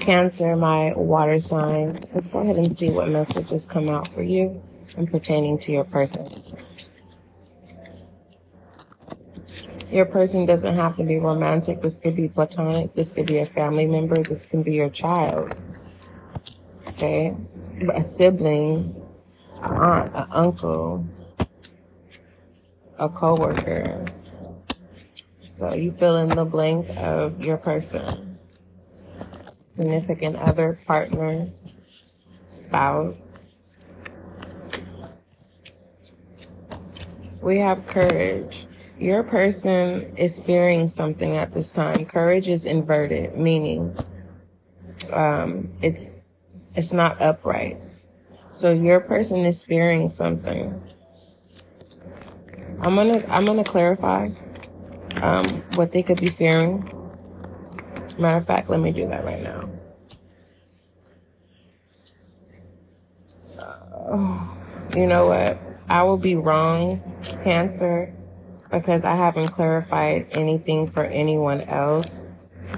Cancer, my water sign. Let's go ahead and see what messages come out for you and pertaining to your person. Your person doesn't have to be romantic. This could be platonic. This could be a family member. This can be your child. Okay? A sibling, an aunt, an uncle, a coworker. So you fill in the blank of your person. Significant other, partner, spouse. We have courage. Your person is fearing something at this time. Courage is inverted, meaning um, it's it's not upright. So your person is fearing something. I'm gonna I'm gonna clarify um, what they could be fearing. Matter of fact, let me do that right now. Uh, you know what? I will be wrong, Cancer because I haven't clarified anything for anyone else.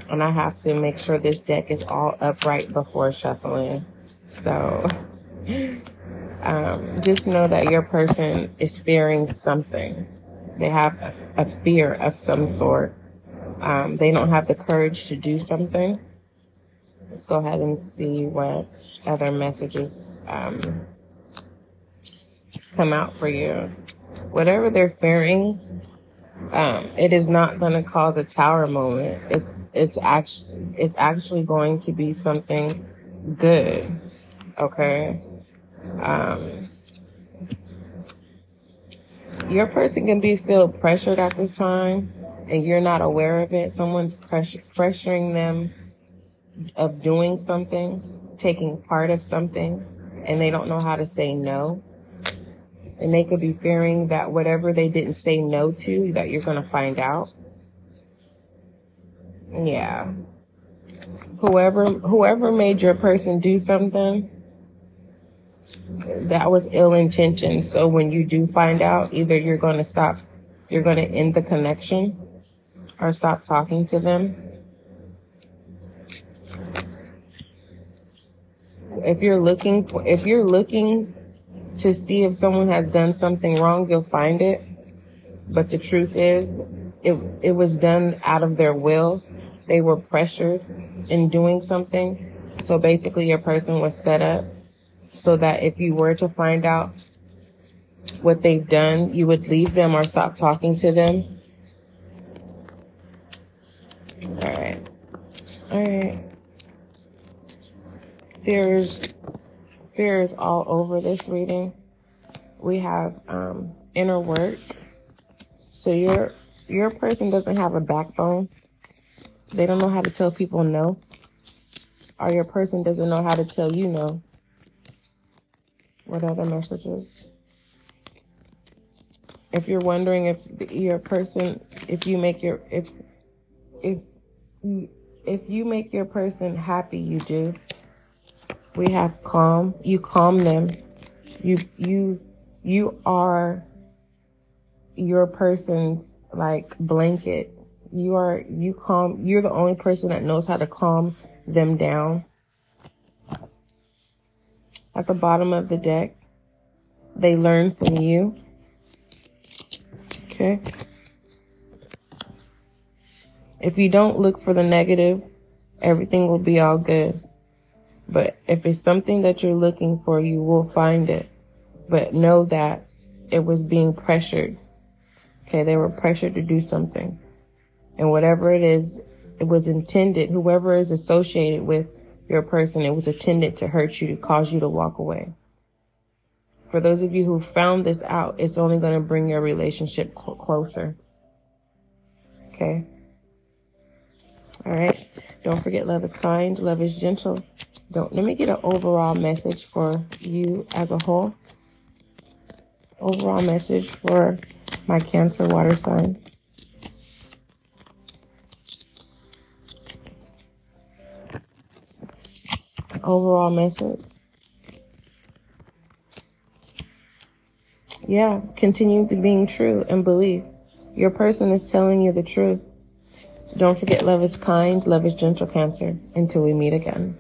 And I have to make sure this deck is all upright before shuffling. So um, just know that your person is fearing something. They have a, a fear of some sort. Um, they don't have the courage to do something. Let's go ahead and see what other messages um, come out for you. Whatever they're fearing, um, it is not going to cause a tower moment. It's it's actually it's actually going to be something good. Okay. Um, your person can be feel pressured at this time, and you're not aware of it. Someone's pressure, pressuring them of doing something, taking part of something, and they don't know how to say no and they could be fearing that whatever they didn't say no to, that you're going to find out. Yeah. Whoever, whoever made your person do something, that was ill intention. So when you do find out, either you're going to stop, you're going to end the connection or stop talking to them. If you're looking for, if you're looking to see if someone has done something wrong, you'll find it. But the truth is, it, it was done out of their will. They were pressured in doing something. So basically your person was set up so that if you were to find out what they've done, you would leave them or stop talking to them. All right. All right. Fears fear is all over this reading. We have um, inner work. So your your person doesn't have a backbone. They don't know how to tell people no. Or your person doesn't know how to tell you no. What other messages? If you're wondering if your person, if you make your, if, if, if you make your person happy, you do. We have calm. You calm them. You, you, you are your person's like blanket. You are, you calm, you're the only person that knows how to calm them down. At the bottom of the deck, they learn from you. Okay. If you don't look for the negative, everything will be all good. But if it's something that you're looking for, you will find it. But know that it was being pressured. Okay, they were pressured to do something. And whatever it is, it was intended, whoever is associated with your person, it was intended to hurt you, to cause you to walk away. For those of you who found this out, it's only going to bring your relationship cl- closer. Okay? All right. Don't forget love is kind, love is gentle. Don't let me get an overall message for you as a whole. Overall message for my Cancer water sign. Overall message. Yeah, continue to being true and believe. Your person is telling you the truth. Don't forget, love is kind, love is gentle, Cancer. Until we meet again.